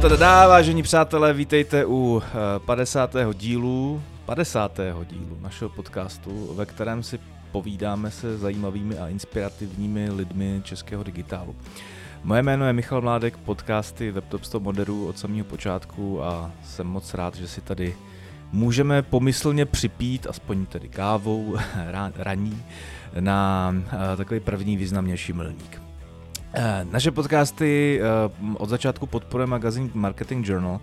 tam to dá, vážení přátelé, vítejte u 50. dílu, 50. dílu našeho podcastu, ve kterém si povídáme se zajímavými a inspirativními lidmi českého digitálu. Moje jméno je Michal Mládek, podcasty WebTop 100 moderu od samého počátku a jsem moc rád, že si tady můžeme pomyslně připít, aspoň tedy kávou, raní, na eh, takový první významnější milník. Eh, naše podcasty eh, od začátku podporuje magazín Marketing Journal,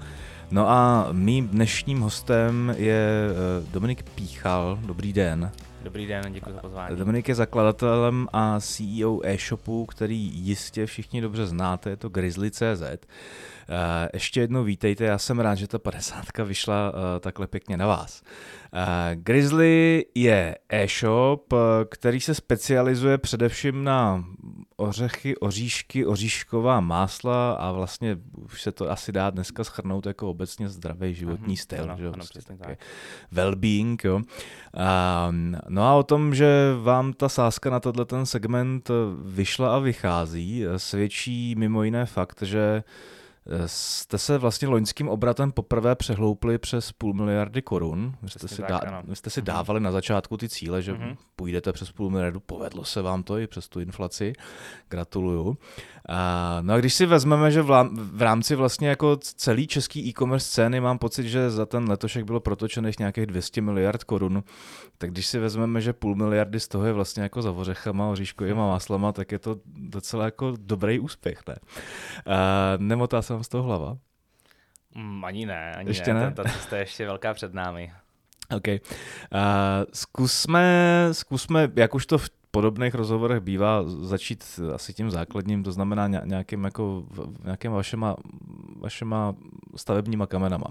No a mým dnešním hostem je Dominik Píchal. Dobrý den. Dobrý den, děkuji za pozvání. Dominik je zakladatelem a CEO e-shopu, který jistě všichni dobře znáte, je to Grizzly.cz. Eh, ještě jednou vítejte, já jsem rád, že ta 50 vyšla eh, takhle pěkně na vás. Eh, Grizzly je e-shop, který se specializuje především na ořechy, oříšky, oříšková másla a vlastně už se to asi dá dneska schrnout jako obecně zdravý životní uh-huh, styl. Ano, že? ano, prostě tak. Well-being. Jo? A, no a o tom, že vám ta sázka na tenhle ten segment vyšla a vychází, svědčí mimo jiné fakt, že Jste se vlastně loňským obratem poprvé přehloupli přes půl miliardy korun. Vy jste, si, tak, dá, vy jste si mhm. dávali na začátku ty cíle, že mm-hmm. půjdete přes půl miliardu, povedlo se vám to i přes tu inflaci. Gratuluju. A, no a když si vezmeme, že v, v rámci vlastně jako celý český e-commerce scény mám pocit, že za ten letošek bylo protočených nějakých 200 miliard korun, tak když si vezmeme, že půl miliardy z toho je vlastně jako za ořechama, oříškovýma máslama, tak je to docela jako dobrý úspěch, ne? A, nemotá se vám z toho hlava? Mm, ani ne, ani ještě ne. ne? Ta, ta cesta je ještě velká před námi. OK. Uh, zkusme, zkusme, jak už to v podobných rozhovorech bývá začít asi tím základním, to znamená nějakým, jako, nějakým vašema, vašema stavebníma kamenama.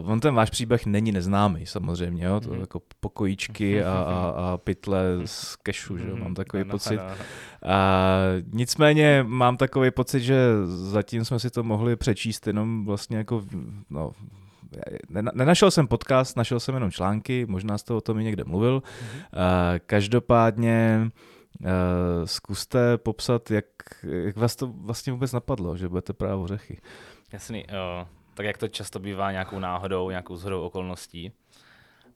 Uh, on ten váš příběh není neznámý samozřejmě, jo? to mm-hmm. jako pokojíčky a, a, a pytle z kešu, že? mám takový ano, pocit. A nicméně mám takový pocit, že zatím jsme si to mohli přečíst jenom vlastně jako no, Nenašel jsem podcast, našel jsem jenom články, možná jste o tom i někde mluvil. Mm-hmm. Každopádně zkuste popsat, jak, jak vás to vlastně vůbec napadlo, že budete právě ořechy. Jasný, uh, tak jak to často bývá nějakou náhodou, nějakou zhodou okolností.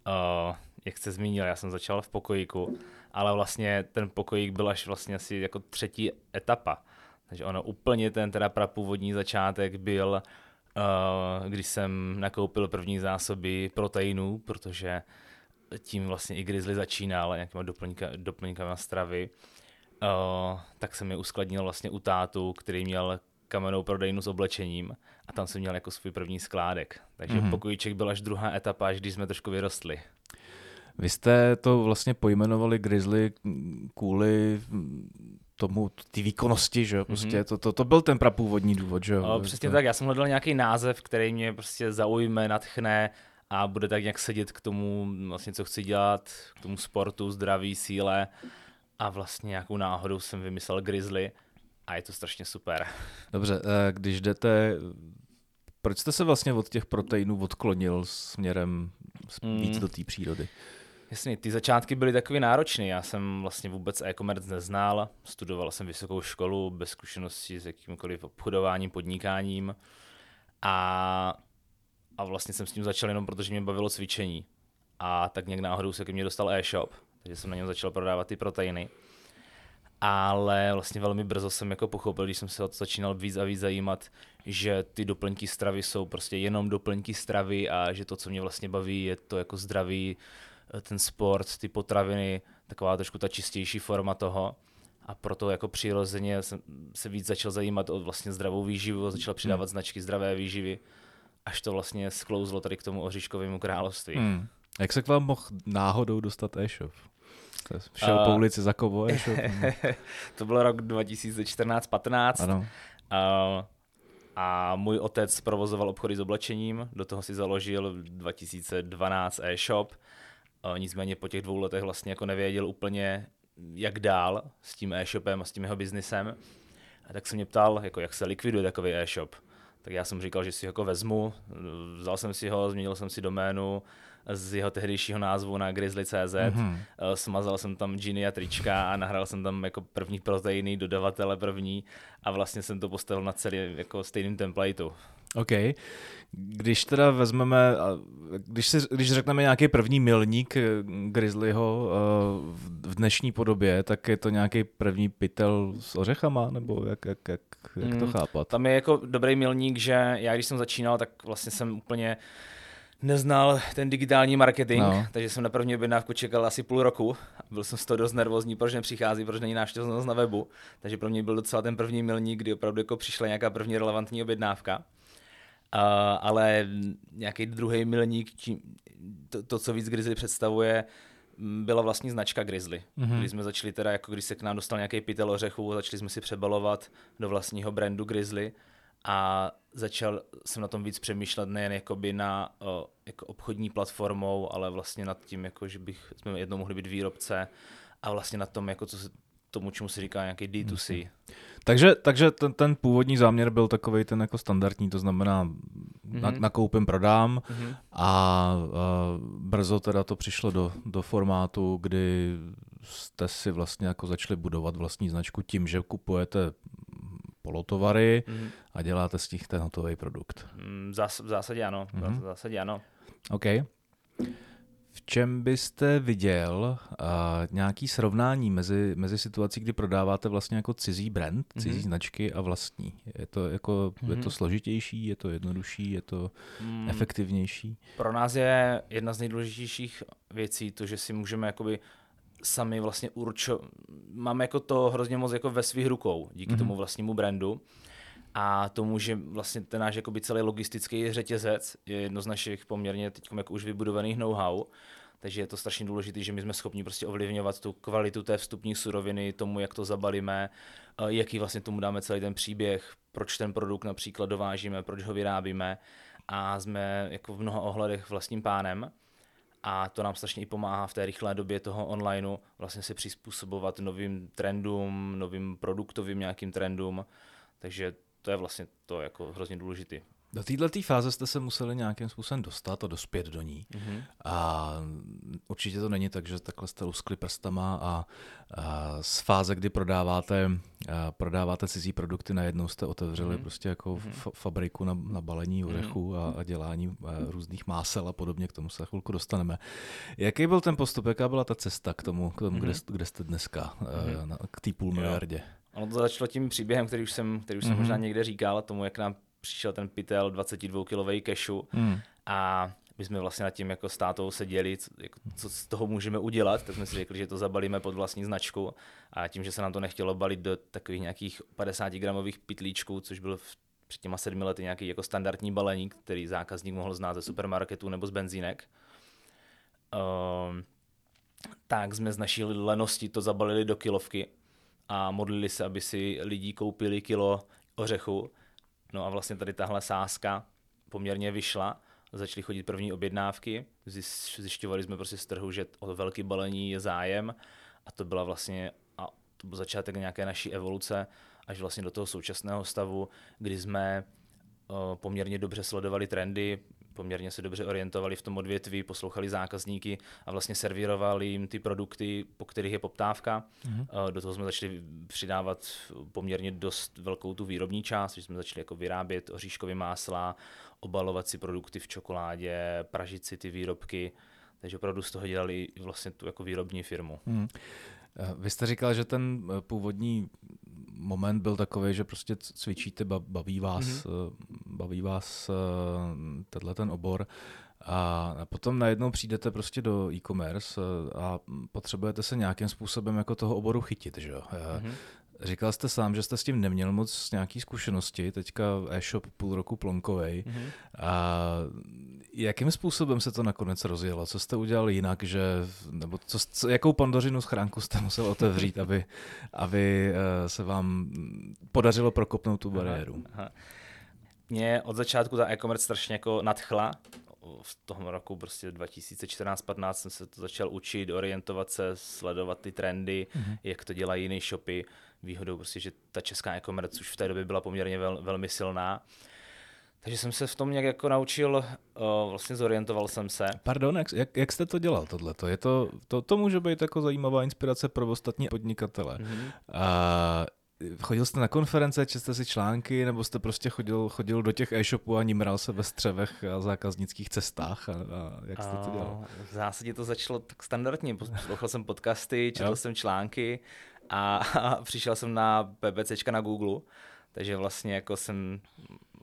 Uh, jak jste zmínil, já jsem začal v pokojíku, ale vlastně ten pokojík byl až vlastně asi jako třetí etapa. Takže ono úplně ten teda prapůvodní začátek byl uh, když jsem nakoupil první zásoby proteinů, protože tím vlastně i Grizzly začínal nějakýma doplňka, doplňkama stravy, uh, tak jsem je uskladnil vlastně u tátu, který měl kamennou prodejnu s oblečením a tam jsem měl jako svůj první skládek. Takže mm-hmm. pokojíček byl až druhá etapa, až když jsme trošku vyrostli. Vy jste to vlastně pojmenovali Grizzly kvůli tomu, ty výkonnosti, že jo, mhm. prostě mm-hmm. to, to, to byl ten prapůvodní důvod, že jo. No, přesně to... tak, já jsem hledal nějaký název, který mě prostě zaujme, natchne a bude tak nějak sedět k tomu, vlastně co chci dělat, k tomu sportu, zdraví, síle a vlastně nějakou náhodou jsem vymyslel Grizzly a je to strašně super. Dobře, eh, když jdete, proč jste se vlastně od těch proteinů odklonil směrem víc mm. do té přírody? Jasně, ty začátky byly takový náročné. Já jsem vlastně vůbec e-commerce neznal, studoval jsem vysokou školu bez zkušenosti s jakýmkoliv obchodováním, podnikáním a, a vlastně jsem s tím začal jenom protože mě bavilo cvičení. A tak nějak náhodou se ke mně dostal e-shop, takže jsem na něm začal prodávat ty proteiny. Ale vlastně velmi brzo jsem jako pochopil, když jsem se o to začínal víc a víc zajímat, že ty doplňky stravy jsou prostě jenom doplňky stravy a že to, co mě vlastně baví, je to jako zdraví, ten sport, ty potraviny, taková trošku ta čistější forma toho. A proto jako přirozeně jsem se víc začal zajímat o vlastně zdravou výživu, začal hmm. přidávat hmm. značky zdravé výživy, až to vlastně sklouzlo tady k tomu oříškovému království. Hmm. Jak se k vám mohl náhodou dostat e-shop? šel uh, po ulici za kovo e-shop? to byl rok 2014-15. Ano. Uh, a můj otec provozoval obchody s oblečením, do toho si založil 2012 e-shop nicméně po těch dvou letech vlastně jako nevěděl úplně, jak dál s tím e-shopem a s tím jeho biznisem. A tak se mě ptal, jako jak se likviduje takový e-shop. Tak já jsem říkal, že si ho jako vezmu, vzal jsem si ho, změnil jsem si doménu, z jeho tehdejšího názvu na Grizzly.cz. Mm-hmm. Smazal jsem tam džiny a trička a nahrál jsem tam jako první proteiny, dodavatele první a vlastně jsem to postavil na celý jako stejným templateu. OK. Když teda vezmeme, když, si, když řekneme nějaký první milník eh, Grizzlyho eh, v dnešní podobě, tak je to nějaký první pytel s ořechama, nebo jak, jak, jak, jak to hmm, chápat? Tam je jako dobrý milník, že já když jsem začínal, tak vlastně jsem úplně neznal ten digitální marketing, no. takže jsem na první objednávku čekal asi půl roku. Byl jsem z toho dost nervózní, proč nepřichází, proč není návštěvnost na webu. Takže pro mě byl docela ten první milník, kdy opravdu jako přišla nějaká první relevantní objednávka. Uh, ale nějaký druhý milník, tím, to, to, co víc Grizzly představuje, byla vlastní značka Grizzly. Mm-hmm. Když jsme začali teda, jako když se k nám dostal nějaký pytel ořechů, začali jsme si přebalovat do vlastního brandu Grizzly a začal jsem na tom víc přemýšlet nejen jakoby na o, jako obchodní platformou, ale vlastně nad tím, jako, že bych, jsme jednou mohli být výrobce a vlastně na tom, jako co se tomu, čemu se říká nějaký D2C. Mm-hmm. Takže, takže ten, ten původní záměr byl takový ten jako standardní, to znamená mm-hmm. na, nakoupím, prodám mm-hmm. a, a brzo teda to přišlo do, do formátu, kdy jste si vlastně jako začali budovat vlastní značku tím, že kupujete polotovary mm-hmm. a děláte z těch ten hotový produkt. Mm, v zásadě ano. Mm-hmm. V zásadě ano. OK. V čem byste viděl uh, nějaký srovnání mezi, mezi situací, kdy prodáváte vlastně jako cizí brand, cizí mm-hmm. značky a vlastní? Je to, jako, mm-hmm. je to mhm. složitější, je to jednodušší, je to mm. efektivnější? Pro nás je jedna z nejdůležitějších věcí to, že si můžeme jakoby sami vlastně určo... Máme jako to hrozně moc jako ve svých rukou díky mm-hmm. tomu vlastnímu brandu. A tomu, že vlastně ten náš jakoby celý logistický řetězec je jedno z našich poměrně teď jako už vybudovaných know-how, takže je to strašně důležité, že my jsme schopni prostě ovlivňovat tu kvalitu té vstupní suroviny, tomu, jak to zabalíme, jaký vlastně tomu dáme celý ten příběh, proč ten produkt například dovážíme, proč ho vyrábíme. A jsme jako v mnoha ohledech vlastním pánem a to nám strašně i pomáhá v té rychlé době toho onlineu vlastně se přizpůsobovat novým trendům, novým produktovým nějakým trendům, takže to je vlastně to jako hrozně důležité. Do této fáze jste se museli nějakým způsobem dostat a dospět do ní. Mm-hmm. A určitě to není tak, že takhle jste luskli prstama a, a z fáze, kdy prodáváte, prodáváte cizí produkty, najednou jste otevřeli mm-hmm. prostě jako mm-hmm. fabriku na, na balení mhm. ořechů mm-hmm. a, a dělání a různých másel a podobně, k tomu se chvilku dostaneme. Jaký byl ten postup, jaká byla ta cesta k tomu, k tomu mm-hmm. kde, kde jste dneska, mm-hmm. k té půl miliardě? Ono to začalo tím příběhem, který už jsem, který už jsem mm-hmm. možná někde říkal, tomu, jak nám přišel ten pytel 22-kilový kešu mm. a my jsme vlastně nad tím jako státou seděli, co, jako, co z toho můžeme udělat, tak jsme si řekli, že to zabalíme pod vlastní značku a tím, že se nám to nechtělo balit do takových nějakých 50 gramových pitlíčků, což byl v, před těma sedmi lety nějaký jako standardní balení, který zákazník mohl znát ze supermarketu nebo z benzínek, um, tak jsme z naší lenosti to zabalili do kilovky a modlili se, aby si lidi koupili kilo ořechu. No a vlastně tady tahle sázka poměrně vyšla. Začaly chodit první objednávky, zjišťovali jsme prostě z trhu, že o velký balení je zájem a to byla vlastně a to byl začátek nějaké naší evoluce až vlastně do toho současného stavu, kdy jsme poměrně dobře sledovali trendy, poměrně se dobře orientovali v tom odvětví, poslouchali zákazníky a vlastně servírovali jim ty produkty, po kterých je poptávka. Mm-hmm. Do toho jsme začali přidávat poměrně dost velkou tu výrobní část, že jsme začali jako vyrábět oříškové másla, obalovat si produkty v čokoládě, pražit si ty výrobky, takže opravdu z toho dělali vlastně tu jako výrobní firmu. Mm. Vy jste říkal, že ten eh, původní moment byl takový, že prostě cvičíte, baví vás, mm-hmm. baví vás eh, tenhle ten obor a potom najednou přijdete prostě do e-commerce a potřebujete se nějakým způsobem jako toho oboru chytit, že jo? Mm-hmm. Říkal jste sám, že jste s tím neměl moc nějaký zkušenosti, teďka e-shop půl roku plonkovej. Mm-hmm. A jakým způsobem se to nakonec rozjelo? Co jste udělal jinak, že, nebo co, co, jakou pandořinu schránku jste musel otevřít, aby, aby eh, se vám podařilo prokopnout tu bariéru? Aha, aha. Mě od začátku ta e-commerce strašně jako nadchla. V tom roku prostě 2014-15 jsem se to začal učit, orientovat se, sledovat ty trendy, mm-hmm. jak to dělají jiné shopy výhodou prostě, že ta česká e-commerce už v té době byla poměrně vel, velmi silná. Takže jsem se v tom nějak jako naučil, uh, vlastně zorientoval jsem se. Pardon, jak, jak, jak jste to dělal tohleto? Je to, to, to může být jako zajímavá inspirace pro ostatní podnikatele. Mm-hmm. A chodil jste na konference, četl jste si články, nebo jste prostě chodil, chodil do těch e-shopů a nimral se ve střevech a zákaznických cestách? A, a jak jste to dělal? V zásadě to začalo tak standardně. Poslouchal jsem podcasty, četl jsem články a, a přišel jsem na PPCčka na Google, takže vlastně jako jsem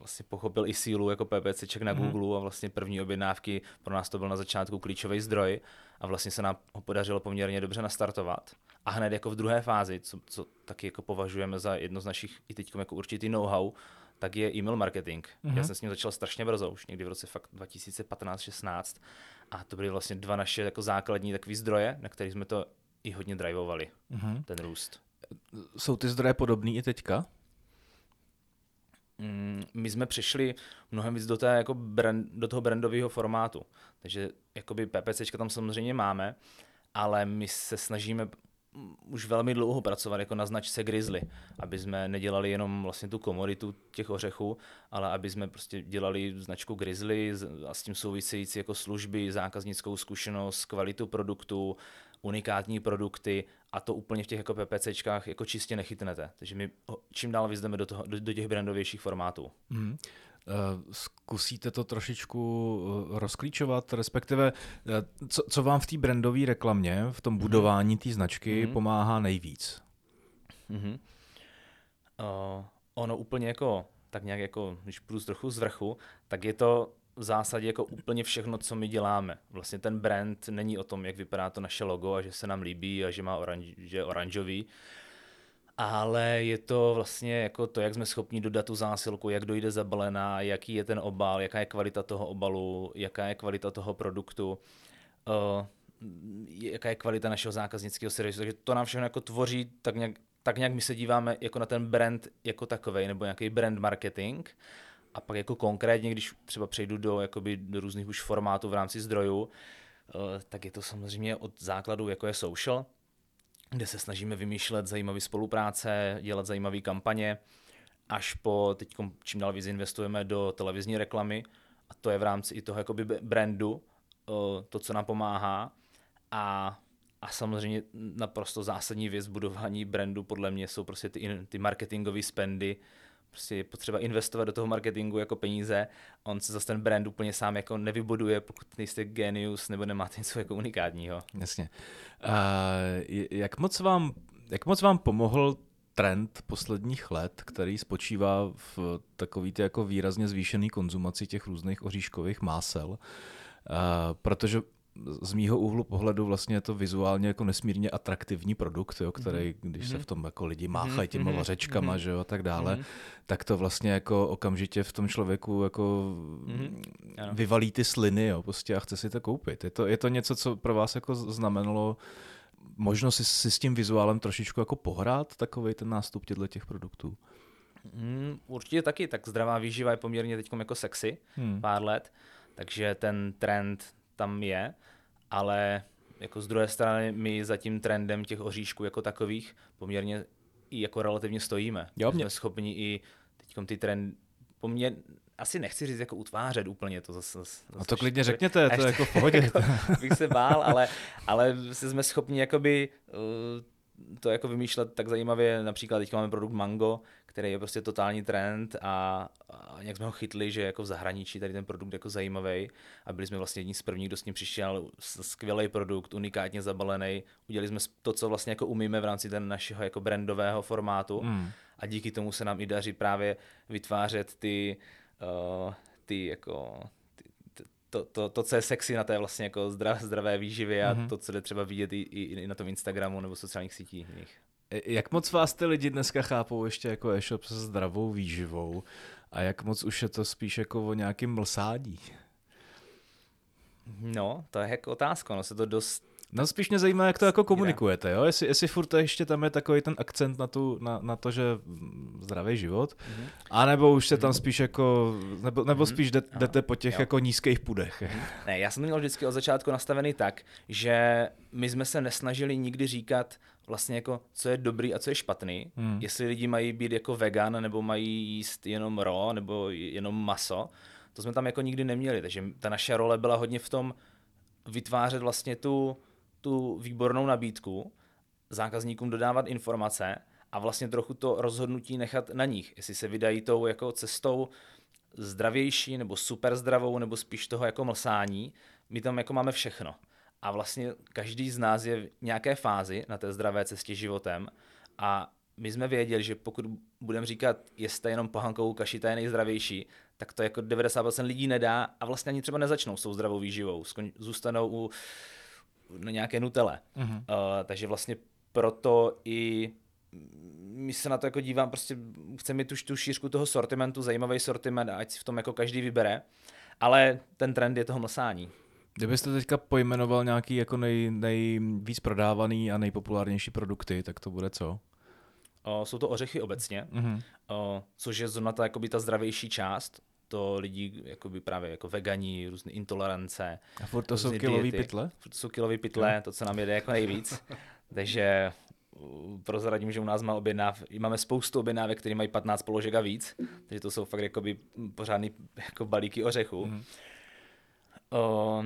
vlastně pochopil i sílu jako PPCček na mm-hmm. Google a vlastně první objednávky pro nás to byl na začátku klíčový zdroj a vlastně se nám ho podařilo poměrně dobře nastartovat. A hned jako v druhé fázi, co, co taky jako považujeme za jedno z našich i teď jako určitý know-how, tak je email marketing. Mm-hmm. Já jsem s ním začal strašně brzo, už někdy v roce fakt 2015-16 a to byly vlastně dva naše jako základní takové zdroje, na kterých jsme to i hodně drivovali, mm-hmm. ten růst. Jsou ty zdroje podobný i teďka? Mm, my jsme přišli mnohem víc do, té, jako brand, do toho brandového formátu. Takže jakoby PPCčka tam samozřejmě máme, ale my se snažíme už velmi dlouho pracovat jako na značce Grizzly, aby jsme nedělali jenom vlastně tu komoditu těch ořechů, ale aby jsme prostě dělali značku Grizzly a s tím související jako služby, zákaznickou zkušenost, kvalitu produktu, unikátní produkty a to úplně v těch jako PPCčkách jako čistě nechytnete. Takže my čím dál vyzdeme do, toho, do, do těch brandovějších formátů. Mm. Zkusíte to trošičku eh, rozklíčovat, respektive eh, co, co vám v té brandové reklamě, v tom mhm. budování té značky mm-hmm. pomáhá nejvíc? Mm-hmm. Uh, ono úplně jako, tak nějak jako, když půjdu z trochu z vrchu, tak je to v zásadě jako úplně všechno, co my děláme. Vlastně ten brand není o tom, jak vypadá to naše logo a že se nám líbí a že, má oranž, že je oranžový, ale je to vlastně jako to, jak jsme schopni dodat tu zásilku, jak dojde zabalená, jaký je ten obal, jaká je kvalita toho obalu, jaká je kvalita toho produktu, uh, jaká je kvalita našeho zákaznického servisu. Takže to nám všechno jako tvoří tak nějak, tak nějak my se díváme jako na ten brand jako takový, nebo nějaký brand marketing. A pak jako konkrétně, když třeba přejdu do, jakoby, do různých už formátů v rámci zdrojů, uh, tak je to samozřejmě od základu, jako je social, kde se snažíme vymýšlet zajímavé spolupráce, dělat zajímavé kampaně, až po teď čím dál víc investujeme do televizní reklamy. A to je v rámci i toho jakoby brandu, to, co nám pomáhá. A, a samozřejmě naprosto zásadní věc budování brandu podle mě jsou prostě ty, ty marketingové spendy, prostě je potřeba investovat do toho marketingu jako peníze. On se zase ten brand úplně sám jako nevybuduje, pokud nejste genius nebo nemáte něco jako unikátního. Jasně. Uh, jak, moc vám, jak moc vám pomohl trend posledních let, který spočívá v takový jako výrazně zvýšený konzumaci těch různých oříškových másel, uh, protože z mýho úhlu pohledu vlastně je to vizuálně jako nesmírně atraktivní produkt, jo, který, mhm. když se mhm. v tom jako lidi máchají těma vařečkama, že jo, a tak dále, tak to vlastně jako okamžitě v tom člověku jako vyvalí ty sliny, jo, prostě a chce si to koupit. Je to, je to něco, co pro vás jako znamenalo možno si, si s tím vizuálem trošičku jako pohrát, takový ten nástup těchto těch produktů? Mm, určitě taky, tak zdravá výživa je poměrně teď jako sexy, hmm. pár let, takže ten trend tam je, ale jako z druhé strany my za tím trendem těch oříšků jako takových poměrně i jako relativně stojíme. Jo, mě... Jsme schopni i teď ty trend, poměr, asi nechci říct jako utvářet úplně to zase. zase a to klidně řekněte, to je jako v pohodě. jako, bych se bál, ale, ale jsme schopni jakoby uh, to jako vymýšlet tak zajímavě, například teď máme produkt Mango, který je prostě totální trend a, a nějak jsme ho chytli, že jako v zahraničí tady ten produkt jako zajímavý a byli jsme vlastně jedni z prvních, kdo s ním přišel, skvělý produkt, unikátně zabalený, udělali jsme to, co vlastně jako umíme v rámci ten našeho jako brandového formátu mm. a díky tomu se nám i daří právě vytvářet ty, uh, ty jako to, to, to, co je sexy na té vlastně jako zdrav, zdravé výživě a mm-hmm. to, co jde třeba vidět i, i, i na tom Instagramu nebo sociálních sítích. E, jak moc vás ty lidi dneska chápou ještě jako e-shop se zdravou výživou a jak moc už je to spíš jako o nějakým mlsádí? No, to je jako otázka, no se to dost No spíš mě zajímá, jak to jako komunikujete, jo? Jestli, jestli furt ještě tam je takový ten akcent na, tu, na, na to, že zdravý život, mm-hmm. a nebo už se tam spíš jako, nebo, nebo mhm. spíš jde, jdete po těch jo. jako nízkých půdech. Mhm. Ne, já jsem to měl vždycky od začátku nastavený tak, že my jsme se nesnažili nikdy říkat vlastně jako, co je dobrý a co je špatný, mm. jestli lidi mají být jako vegan, nebo mají jíst jenom ro, nebo jenom maso, to jsme tam jako nikdy neměli, takže ta naše role byla hodně v tom vytvářet vlastně tu, tu výbornou nabídku, zákazníkům dodávat informace a vlastně trochu to rozhodnutí nechat na nich, jestli se vydají tou jako cestou zdravější nebo super zdravou nebo spíš toho jako mlsání, my tam jako máme všechno. A vlastně každý z nás je v nějaké fázi na té zdravé cestě životem a my jsme věděli, že pokud budeme říkat, jeste jenom pohankovou kaši, ta je nejzdravější, tak to jako 90% lidí nedá a vlastně ani třeba nezačnou s tou zdravou výživou. Zůstanou u na nějaké nutele. Uh-huh. Uh, takže vlastně proto i my se na to jako dívám, prostě chce mi tu, tu šířku toho sortimentu, zajímavý sortiment, ať si v tom jako každý vybere, ale ten trend je toho mlsání. Kdybyste teďka pojmenoval nějaký jako nej, nejvíc prodávaný a nejpopulárnější produkty, tak to bude co? O, jsou to ořechy obecně, mm-hmm. o, což je zrovna ta, jakoby ta zdravější část. To lidí jakoby právě jako veganí, různé intolerance. A furt to jsou kilový pytle? Furt to jsou kilový pytle, to, co nám jede jako nejvíc. Takže prozradím, že u nás má objednáv, máme spoustu objednávek, které mají 15 položek a víc, takže to jsou fakt jakoby pořádný jako balíky ořechů. Mm-hmm. O,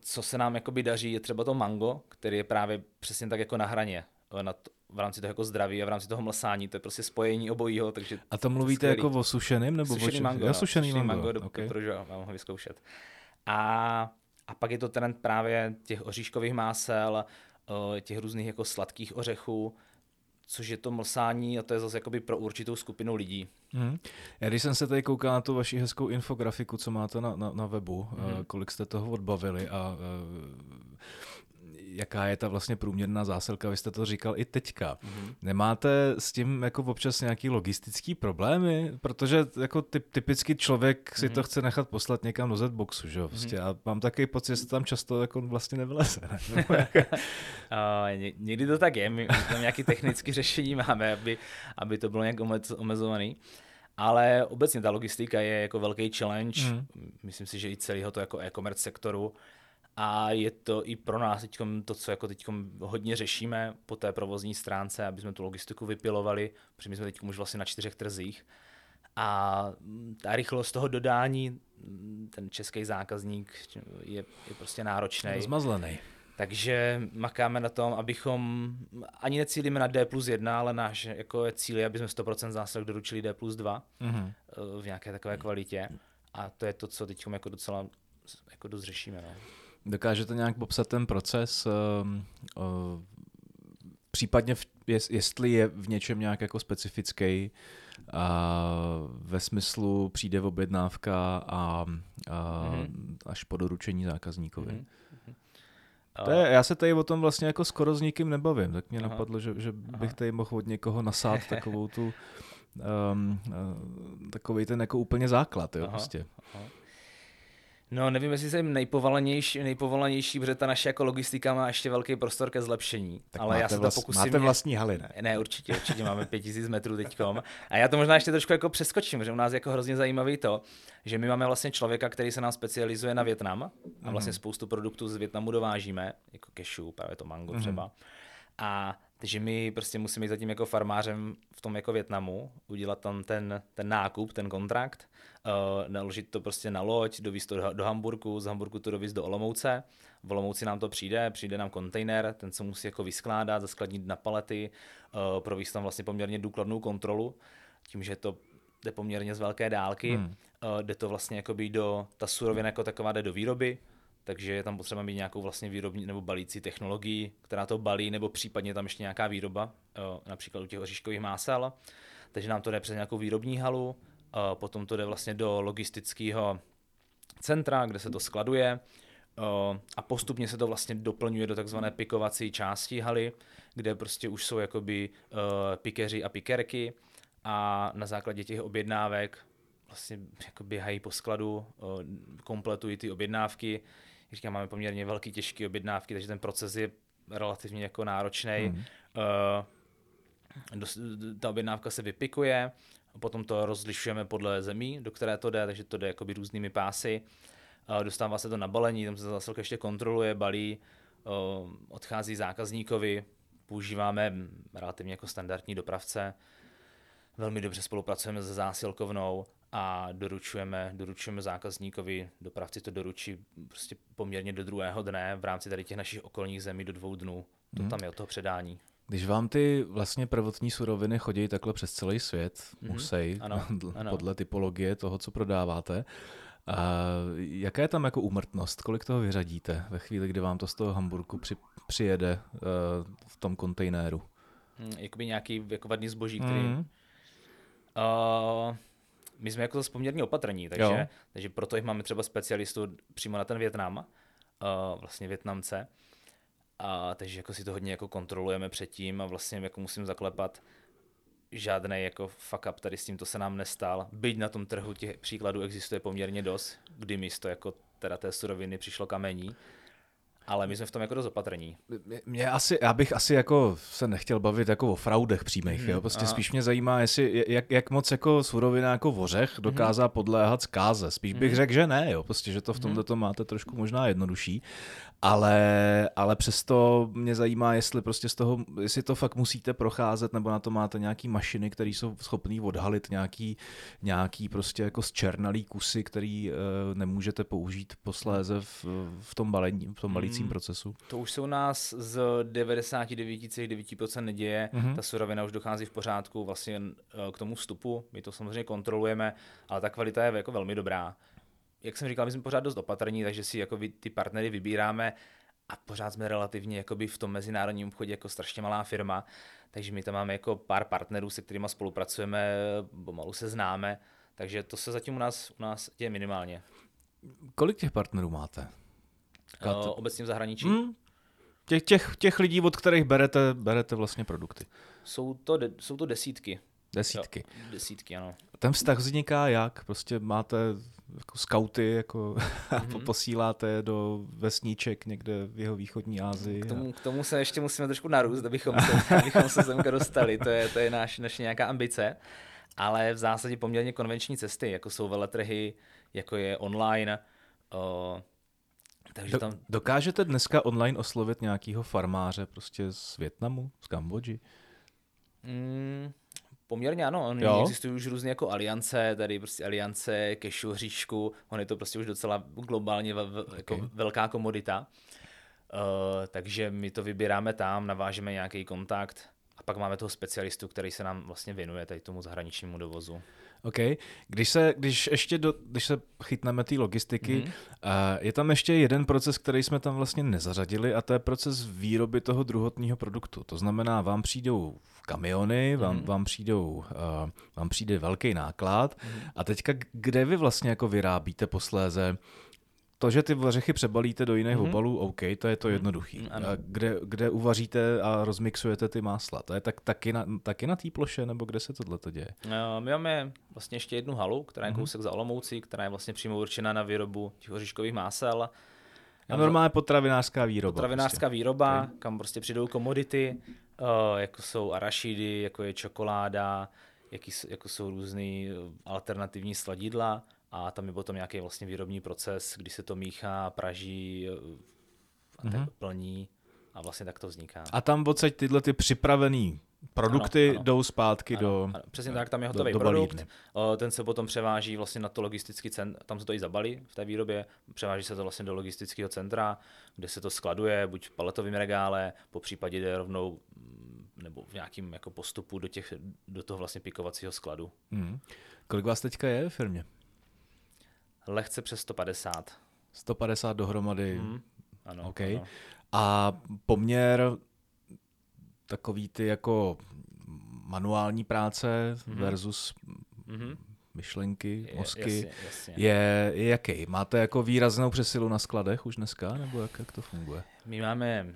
co se nám jakoby daří, je třeba to mango, který je právě přesně tak jako na hraně. Na to, v rámci toho jako zdraví a v rámci toho mlsání, to je prostě spojení obojího. Takže a to mluvíte jako o sušeném nebo sušený o mango? Já sušený, sušený mango, mango do, okay. doporučuji vám ho vyzkoušet. A, a pak je to trend právě těch oříškových másel, těch různých jako sladkých ořechů, což je to mlsání a to je zase jakoby pro určitou skupinu lidí. Hmm. Já když jsem se tady koukal na tu vaši hezkou infografiku, co máte na, na, na webu, hmm. kolik jste toho odbavili a jaká je ta vlastně průměrná zásilka, vy jste to říkal i teďka. Mm-hmm. Nemáte s tím jako občas nějaký logistický problémy? Protože jako typ, typicky člověk mm-hmm. si to mhm. chce nechat poslat někam do Z-boxu, že jo? Prostě mm-hmm. a mám takový pocit, že se tam často jako vlastně nevyleze. Ne? ně, někdy to tak je, my, my tam nějaké technické řešení máme, aby, aby to bylo nějak omezovaný. Ale obecně ta logistika je jako velký challenge. Mm. Myslím si, že i celého to jako e-commerce sektoru a je to i pro nás teď to, co jako teď hodně řešíme po té provozní stránce, aby jsme tu logistiku vypilovali, protože my jsme teď už vlastně na čtyřech trzích. A ta rychlost toho dodání, ten český zákazník je, je prostě náročný. Zmazlený. Takže makáme na tom, abychom ani necílíme na D plus 1, ale náš jako je cíl, aby jsme 100% zásilek doručili D plus 2 mm-hmm. v nějaké takové kvalitě. A to je to, co teď jako docela jako dost řešíme. No. Dokážete nějak popsat ten proces, uh, uh, případně v, jestli je v něčem nějak jako specifický, a ve smyslu přijde v objednávka a, a mm-hmm. až po doručení zákazníkovi. Mm-hmm. To je, já se tady o tom vlastně jako skoro s nikým nebavím, tak mě Aha. napadlo, že, že bych tady mohl od někoho nasát takovou tu um, uh, takový ten jako úplně základ, jo, Aha. prostě. Aha. No, nevím, jestli jsem nejpovolanější, nejpovolanější, protože ta naše jako logistika má ještě velký prostor ke zlepšení. Tak ale já se to pokusím. Máte vlastní haly, ne? Ne, určitě, určitě máme 5000 metrů teďkom. A já to možná ještě trošku jako přeskočím, protože u nás je jako hrozně zajímavý to, že my máme vlastně člověka, který se nám specializuje na Větnam a vlastně mm. spoustu produktů z Větnamu dovážíme, jako cashew, právě to mango mm. třeba. A takže my prostě musíme jít za tím jako farmářem v tom jako Větnamu, udělat tam ten, ten nákup, ten kontrakt, uh, naložit to prostě na loď, dovízt to do, do Hamburgu, z Hamburgu to dovízt do Olomouce, v Olomouci nám to přijde, přijde nám kontejner, ten se musí jako vyskládat, zaskladnit na palety, uh, províst tam vlastně poměrně důkladnou kontrolu, tím, že to jde poměrně z velké dálky, hmm. uh, jde to vlastně jako do, ta surovina jako taková jde do výroby, takže je tam potřeba mít nějakou vlastně výrobní nebo balící technologii, která to balí, nebo případně tam ještě nějaká výroba, eh, například u těch oříškových másel. Takže nám to jde přes nějakou výrobní halu, eh, potom to jde vlastně do logistického centra, kde se to skladuje eh, a postupně se to vlastně doplňuje do takzvané pikovací části haly, kde prostě už jsou jakoby pikeři a pikerky a na základě těch objednávek vlastně jako běhají po skladu, kompletují ty objednávky, říkám, máme poměrně velký, těžké objednávky, takže ten proces je relativně jako náročný. Hmm. Uh, ta objednávka se vypikuje, potom to rozlišujeme podle zemí, do které to jde, takže to jde jakoby různými pásy. Uh, dostává se to na balení, tam se zase ještě kontroluje, balí, uh, odchází zákazníkovi, používáme relativně jako standardní dopravce, velmi dobře spolupracujeme se zásilkovnou a doručujeme, doručujeme zákazníkovi, dopravci to doručí prostě poměrně do druhého dne v rámci tady těch našich okolních zemí do dvou dnů. To hmm. tam je od toho předání. Když vám ty vlastně prvotní suroviny chodí takhle přes celý svět, mm-hmm. musí, ano, ano. podle typologie toho, co prodáváte, a jaká je tam jako úmrtnost? Kolik toho vyřadíte ve chvíli, kdy vám to z toho Hamburku při, přijede uh, v tom kontejneru? Hmm, jakoby nějaký jako vadný zboží, který... Mm. Uh, my jsme jako zase poměrně opatrní, takže, takže proto jich máme třeba specialistu přímo na ten Větnam, uh, vlastně Větnamce. A, takže jako si to hodně jako kontrolujeme předtím a vlastně jako musím zaklepat, žádný jako fuck up tady s tím to se nám nestal. Byť na tom trhu těch příkladů existuje poměrně dost, kdy místo jako teda té suroviny přišlo kamení ale my jsme v tom jako dost opatrní. Mě asi, já bych asi jako se nechtěl bavit jako o fraudech přímých, hmm, jo? prostě aha. spíš mě zajímá, jestli, jak, jak moc jako surovina jako vořech mhm. dokázá hmm. podléhat zkáze. Spíš bych hmm. řekl, že ne, jo? Prostě, že to v tomto hmm. to máte trošku možná jednodušší, ale, ale přesto mě zajímá, jestli prostě z toho, jestli to fakt musíte procházet, nebo na to máte nějaký mašiny, které jsou schopné odhalit nějaký, nějaký prostě jako zčernalý kusy, který uh, nemůžete použít posléze v, v tom balení, v tom balení vařícím hmm. procesu? To už se u nás z 99,9% neděje. Mm-hmm. Ta surovina už dochází v pořádku vlastně eh, k tomu vstupu. My to samozřejmě kontrolujeme, ale ta kvalita je jako velmi dobrá. Jak jsem říkal, my jsme pořád dost opatrní, takže si jako ty partnery vybíráme a pořád jsme relativně jakoby v tom mezinárodním obchodě jako strašně malá firma, takže my tam máme jako pár partnerů, se kterými spolupracujeme, pomalu se známe, takže to se zatím u nás, u nás děje minimálně. Kolik těch partnerů máte? Uh, obecně v zahraničí. Hmm. Těch, těch, těch lidí, od kterých berete, berete vlastně produkty. Jsou to, de, jsou to desítky. Desítky. Jo, desítky, ano. Ten vztah vzniká jak? Prostě máte jako skauty, jako mm-hmm. posíláte do vesníček někde v jeho východní Asii. K tomu, a... k tomu se ještě musíme trošku narůst, abychom se, abychom se semka dostali. To je, to je náš, naše nějaká ambice. Ale v zásadě poměrně konvenční cesty, jako jsou veletrhy, jako je online, uh, takže tam... Dokážete dneska online oslovit nějakého farmáře prostě z Větnamu, z Kambodži? Mm, poměrně ano, jo? existují už různé jako aliance, tady prostě aliance kešu, hříšku, on je to prostě už docela globálně jako okay. velká komodita. Uh, takže my to vybíráme tam, navážeme nějaký kontakt a pak máme toho specialistu, který se nám vlastně věnuje tady tomu zahraničnímu dovozu. OK. Když se, když ještě do, když se chytneme té logistiky, mm-hmm. uh, je tam ještě jeden proces, který jsme tam vlastně nezařadili a to je proces výroby toho druhotního produktu. To znamená, vám přijdou kamiony, vám, mm-hmm. vám, přijdou, uh, vám přijde velký náklad mm-hmm. a teďka kde vy vlastně jako vyrábíte posléze to, že ty ořechy přebalíte do jiných mm-hmm. obalů, OK, to je to mhm. jednoduchý. Mm, a kde, kde uvaříte a rozmixujete ty másla? To je tak, taky na, taky na té ploše, nebo kde se tohle děje? My máme vlastně ještě jednu halu, která je mm-hmm. kousek za Olomoucí, která je vlastně přímo určena na výrobu těch oříškových másel. A normálně potravinářská výroba. Potravinářská prostě. výroba, okay. kam prostě přijdou komodity, uh, jako jsou arašidy, jako je čokoláda, jaký, jako jsou různé eh, alternativní sladidla a tam je potom nějaký vlastně výrobní proces, kdy se to míchá, praží a mm-hmm. plní a vlastně tak to vzniká. A tam odsaď tyhle ty připravené produkty ano, ano. jdou zpátky ano, do ano. Přesně tak, tam je hotový do, do produkt, ten se potom převáží vlastně na to logistický centrum, tam se to i zabalí v té výrobě, převáží se to vlastně do logistického centra, kde se to skladuje, buď v paletovém regále, po případě jde rovnou mm, nebo v nějakým jako postupu do, těch, do toho vlastně pikovacího skladu. Hmm. Kolik vás teďka je v firmě? Lehce přes 150. 150 dohromady. Mm, ano, okay. ano. A poměr takový ty jako manuální práce mm-hmm. versus mm-hmm. myšlenky, mozky, je, jasně, jasně. Je, je jaký? Máte jako výraznou přesilu na skladech už dneska, nebo jak, jak to funguje? My máme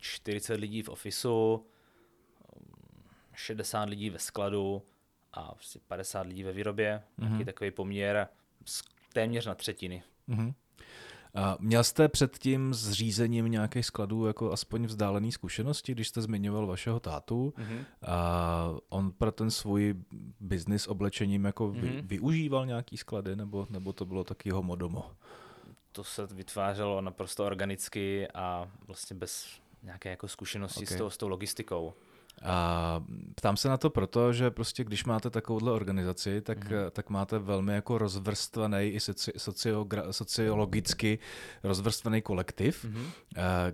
40 lidí v ofisu, 60 lidí ve skladu a 50 lidí ve výrobě. Mm-hmm. Takový poměr téměř na třetiny. Mm-hmm. A měl jste před tím zřízením nějakých skladů jako aspoň vzdálený zkušenosti, když jste zmiňoval vašeho tátu? Mm-hmm. A on pro ten svůj biznis oblečením jako mm-hmm. vy, mhm. využíval nějaký sklady, nebo, nebo to bylo taky jeho modomo? To se vytvářelo naprosto organicky a vlastně bez nějaké jako zkušenosti okay. s, tou, s tou logistikou. A ptám se na to proto, že prostě když máte takovouhle organizaci, tak, mm-hmm. tak máte velmi jako rozvrstvený i soci, socio, sociologicky rozvrstvený kolektiv, mm-hmm.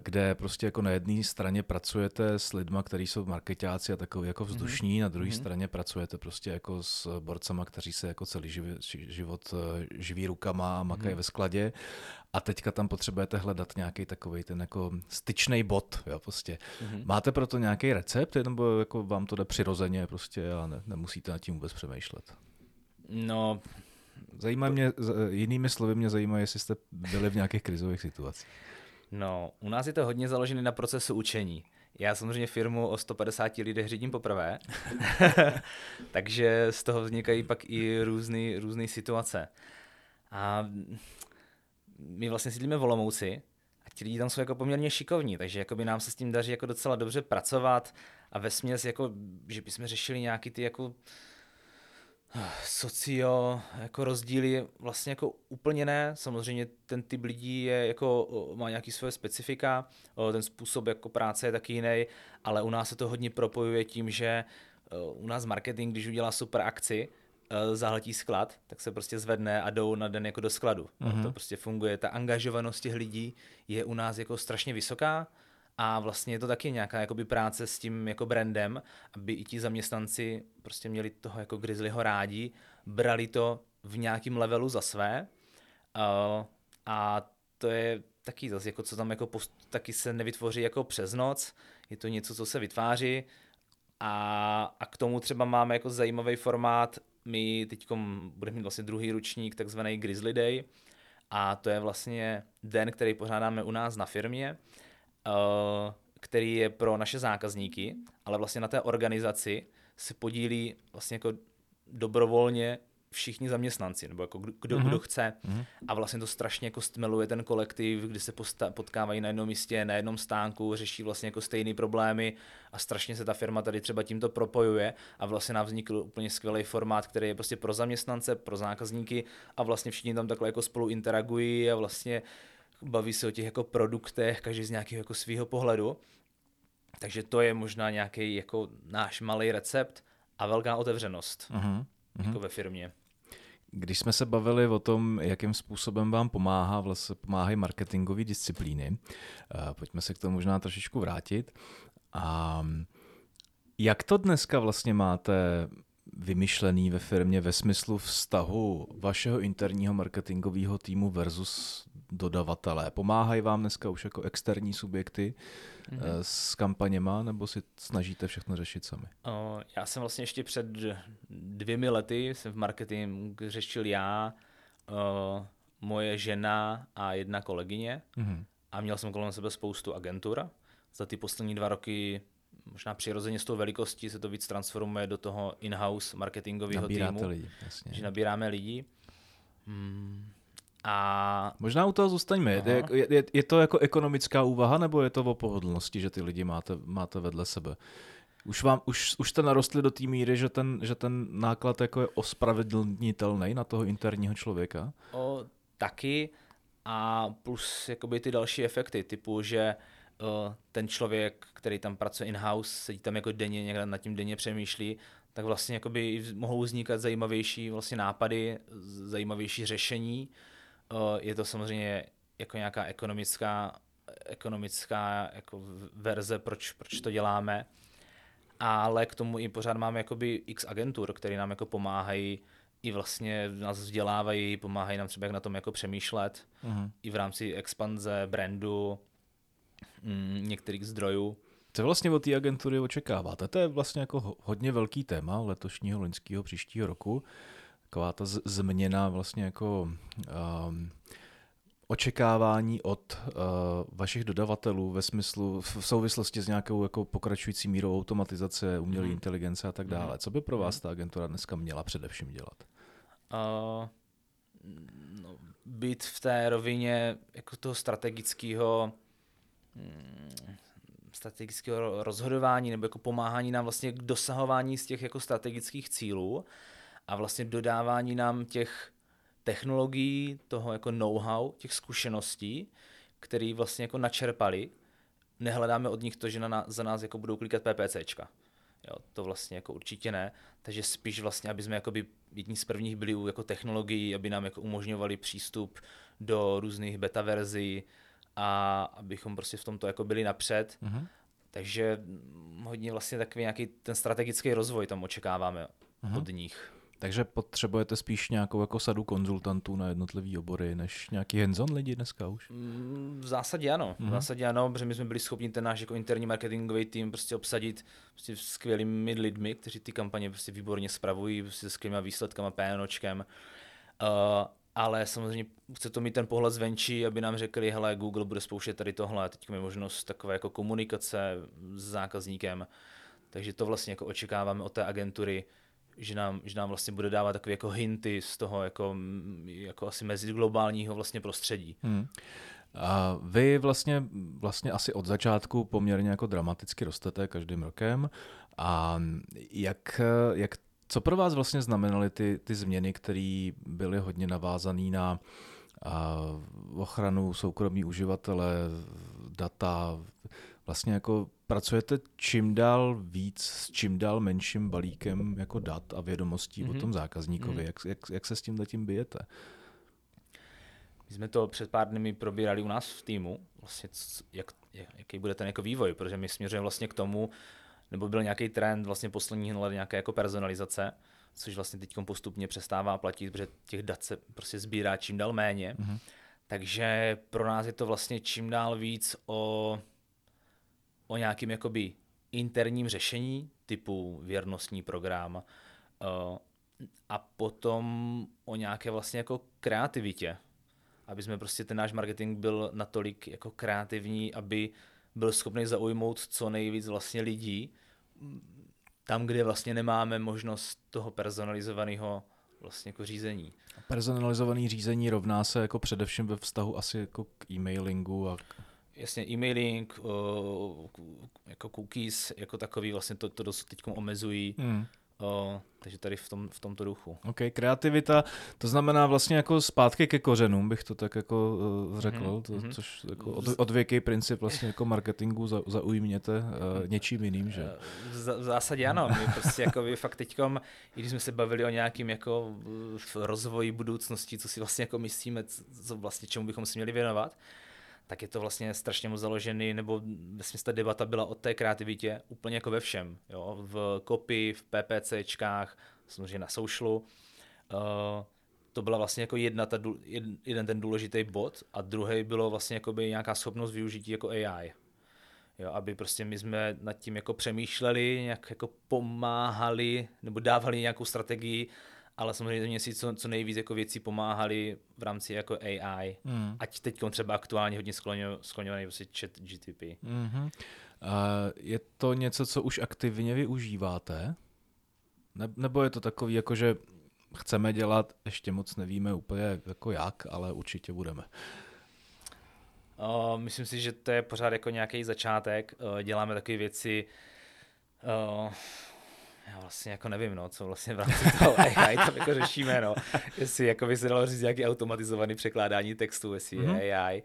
kde prostě jako na jedné straně pracujete s lidma, kteří jsou marketáci a takový jako mhm. vzdušní, mm-hmm. na druhé mm-hmm. straně pracujete prostě jako s borcama, kteří se jako celý život, život eh, živí rukama a makají mm-hmm. ve skladě a teďka tam potřebujete hledat nějaký takový ten jako styčný bod, jo, prostě. Mm-hmm. Máte proto nějaký recept, nebo jako vám to jde přirozeně prostě a ne, nemusíte nad tím vůbec přemýšlet? No, Zajímá mě, jinými slovy mě zajímá, jestli jste byli v nějakých krizových situacích. No, u nás je to hodně založené na procesu učení. Já samozřejmě firmu o 150 lidech řídím poprvé, takže z toho vznikají pak i různé situace. A my vlastně sídlíme v Olomouci a ti lidi tam jsou jako poměrně šikovní, takže jako by nám se s tím daří jako docela dobře pracovat a ve směs jako, že bychom řešili nějaký ty jako socio jako rozdíly vlastně jako úplně ne. Samozřejmě ten typ lidí je jako, má nějaký svoje specifika, ten způsob jako práce je taky jiný, ale u nás se to hodně propojuje tím, že u nás marketing, když udělá super akci, zahltí sklad, tak se prostě zvedne a jdou na den jako do skladu. Mm-hmm. To prostě funguje. Ta angažovanost těch lidí je u nás jako strašně vysoká a vlastně je to taky nějaká jakoby práce s tím jako brandem, aby i ti zaměstnanci prostě měli toho jako Grizzlyho rádi, brali to v nějakém levelu za své uh, a to je taky zase, jako co tam jako post, taky se nevytvoří jako přes noc, je to něco, co se vytváří a, a k tomu třeba máme jako zajímavý formát my teď budeme mít vlastně druhý ručník, takzvaný Grizzly Day, a to je vlastně den, který pořádáme u nás na firmě, eh, který je pro naše zákazníky, ale vlastně na té organizaci se podílí vlastně jako dobrovolně všichni zaměstnanci, nebo jako kdo, mm-hmm. kdo chce. Mm-hmm. A vlastně to strašně jako stmeluje ten kolektiv, kdy se posta- potkávají na jednom místě, na jednom stánku, řeší vlastně jako stejné problémy a strašně se ta firma tady třeba tímto propojuje a vlastně nám vznikl úplně skvělý formát, který je prostě pro zaměstnance, pro zákazníky a vlastně všichni tam takhle jako spolu interagují a vlastně baví se o těch jako produktech, každý z nějakého jako svého pohledu. Takže to je možná nějaký jako náš malý recept a velká otevřenost. Mm-hmm. Jako ve firmě. Když jsme se bavili o tom, jakým způsobem vám pomáhá, vlastně pomáhají marketingové disciplíny, eh, pojďme se k tomu možná trošičku vrátit. A jak to dneska vlastně máte vymyšlený ve firmě ve smyslu vztahu vašeho interního marketingového týmu versus dodavatelé? Pomáhají vám dneska už jako externí subjekty mm-hmm. s kampaněma, nebo si snažíte všechno řešit sami? Já jsem vlastně ještě před dvěmi lety jsem v marketing řešil já, moje žena a jedna kolegyně mm-hmm. a měl jsem kolem sebe spoustu agentur. Za ty poslední dva roky možná přirozeně s tou velikostí se to víc transformuje do toho in-house marketingového týmu. lidi, jasně. Že nabíráme lidi. Hmm. A... Možná u toho zůstaňme. Je, je, je to jako ekonomická úvaha, nebo je to o pohodlnosti, že ty lidi máte, máte vedle sebe? Už, vám, už, už jste narostli do té míry, že ten, že ten náklad jako je ospravedlnitelný na toho interního člověka? O, taky a plus jakoby ty další efekty, typu, že uh, ten člověk, který tam pracuje in-house, sedí tam jako denně, někde nad tím denně přemýšlí, tak vlastně jakoby mohou vznikat zajímavější vlastně nápady, zajímavější řešení. Uh, je to samozřejmě jako nějaká ekonomická, ekonomická jako verze, proč, proč to děláme, ale k tomu i pořád máme jakoby x agentur, které nám jako pomáhají i vlastně nás vzdělávají, pomáhají nám třeba jak na tom jako přemýšlet, uh-huh. i v rámci expanze brandu, mm, některých zdrojů. Co vlastně od té agentury očekáváte? To je vlastně jako hodně velký téma letošního, loňského, příštího roku. Taková ta změna vlastně jako um, očekávání od uh, vašich dodavatelů ve smyslu, v souvislosti s nějakou jako pokračující mírou automatizace, umělé hmm. inteligence a tak mhm. dále. Co by pro vás mhm. ta agentura dneska měla především dělat? Uh, no, být v té rovině jako toho strategického hmm, strategického rozhodování nebo jako pomáhání nám vlastně k dosahování z těch jako strategických cílů a vlastně dodávání nám těch technologií, toho jako know-how, těch zkušeností, který vlastně jako načerpali. Nehledáme od nich to, že na za nás jako budou klikat PPCčka. Jo, to vlastně jako určitě ne. Takže spíš vlastně, aby jsme jakoby jedni z prvních byli u jako technologií, aby nám jako umožňovali přístup do různých beta verzí a abychom prostě v tomto jako byli napřed. Mm-hmm. Takže hodně vlastně takový nějaký ten strategický rozvoj tam očekáváme mm-hmm. od nich. Takže potřebujete spíš nějakou jako sadu konzultantů na jednotlivý obory, než nějaký hands-on lidi dneska už? Mm, v zásadě ano. V mhm. zásadě ano, protože my jsme byli schopni ten náš jako interní marketingový tým prostě obsadit prostě skvělými lidmi, kteří ty kampaně prostě výborně spravují, prostě se skvělými výsledkama, PNOčkem. Uh, ale samozřejmě chce to mít ten pohled zvenčí, aby nám řekli, hele, Google bude spouštět tady tohle, teď máme možnost takové jako komunikace s zákazníkem, takže to vlastně jako očekáváme od té agentury, že nám, že nám vlastně bude dávat takové jako hinty z toho jako, jako asi mezi globálního vlastně prostředí. Hmm. A vy vlastně, vlastně asi od začátku poměrně jako dramaticky rostete každým rokem. A jak, jak, co pro vás vlastně znamenaly ty, ty změny, které byly hodně navázané na a, ochranu soukromí uživatele, data, vlastně jako pracujete čím dál víc s čím dál menším balíkem jako dat a vědomostí mm-hmm. o mhm. tom zákazníkovi. Mm-hmm. Jak, jak, jak se s tím zatím bijete? My jsme to před pár dny probírali u nás v týmu, vlastně jak, jaký bude ten jako vývoj, protože my směřujeme vlastně k tomu, nebo byl nějaký trend vlastně posledních let nějaké jako personalizace, což vlastně teď postupně přestává platit, protože těch dat se prostě sbírá čím dál méně. Mm-hmm. Takže pro nás je to vlastně čím dál víc o o nějakým jakoby interním řešení typu věrnostní program uh, a potom o nějaké vlastně jako kreativitě, aby jsme prostě ten náš marketing byl natolik jako kreativní, aby byl schopný zaujmout co nejvíc vlastně lidí, tam, kde vlastně nemáme možnost toho personalizovaného vlastně jako řízení. Personalizované řízení rovná se jako především ve vztahu asi jako k e-mailingu a jasně e-mailing, uh, jako cookies, jako takový vlastně to, to dosud teď omezují. Mm. Uh, takže tady v, tom, v tomto duchu. OK, kreativita, to znamená vlastně jako zpátky ke kořenům, bych to tak jako uh, řekl, mm, to, mm. což jako od, odvěký princip vlastně jako marketingu za, zaujměte uh, něčím jiným, že? V, v zásadě ano, my prostě jako vy fakt teďkom, i když jsme se bavili o nějakým jako rozvoji budoucnosti, co si vlastně jako myslíme, co vlastně čemu bychom si měli věnovat, tak je to vlastně strašně moc založený, nebo vlastně ta debata byla o té kreativitě úplně jako ve všem. Jo? V copy, v PPCčkách, samozřejmě na socialu. Uh, to byla vlastně jako jedna ta, jeden ten důležitý bod a druhý bylo vlastně jako by nějaká schopnost využití jako AI. Jo, aby prostě my jsme nad tím jako přemýšleli, nějak jako pomáhali nebo dávali nějakou strategii ale samozřejmě si co, co nejvíc jako věcí pomáhali v rámci jako AI, mm. ať teď třeba aktuálně hodně skloňovaný vlastně chat GTP. Mm-hmm. Uh, je to něco, co už aktivně využíváte? Ne, nebo je to takový, jako že chceme dělat, ještě moc nevíme úplně jako jak, ale určitě budeme. Uh, myslím si, že to je pořád jako nějaký začátek. Uh, děláme takové věci, uh, já vlastně jako nevím, no, co vlastně v rámci toho AI tam jako řešíme, no. Jestli jako by se dalo říct nějaký automatizovaný překládání textu, jestli mm-hmm. je AI,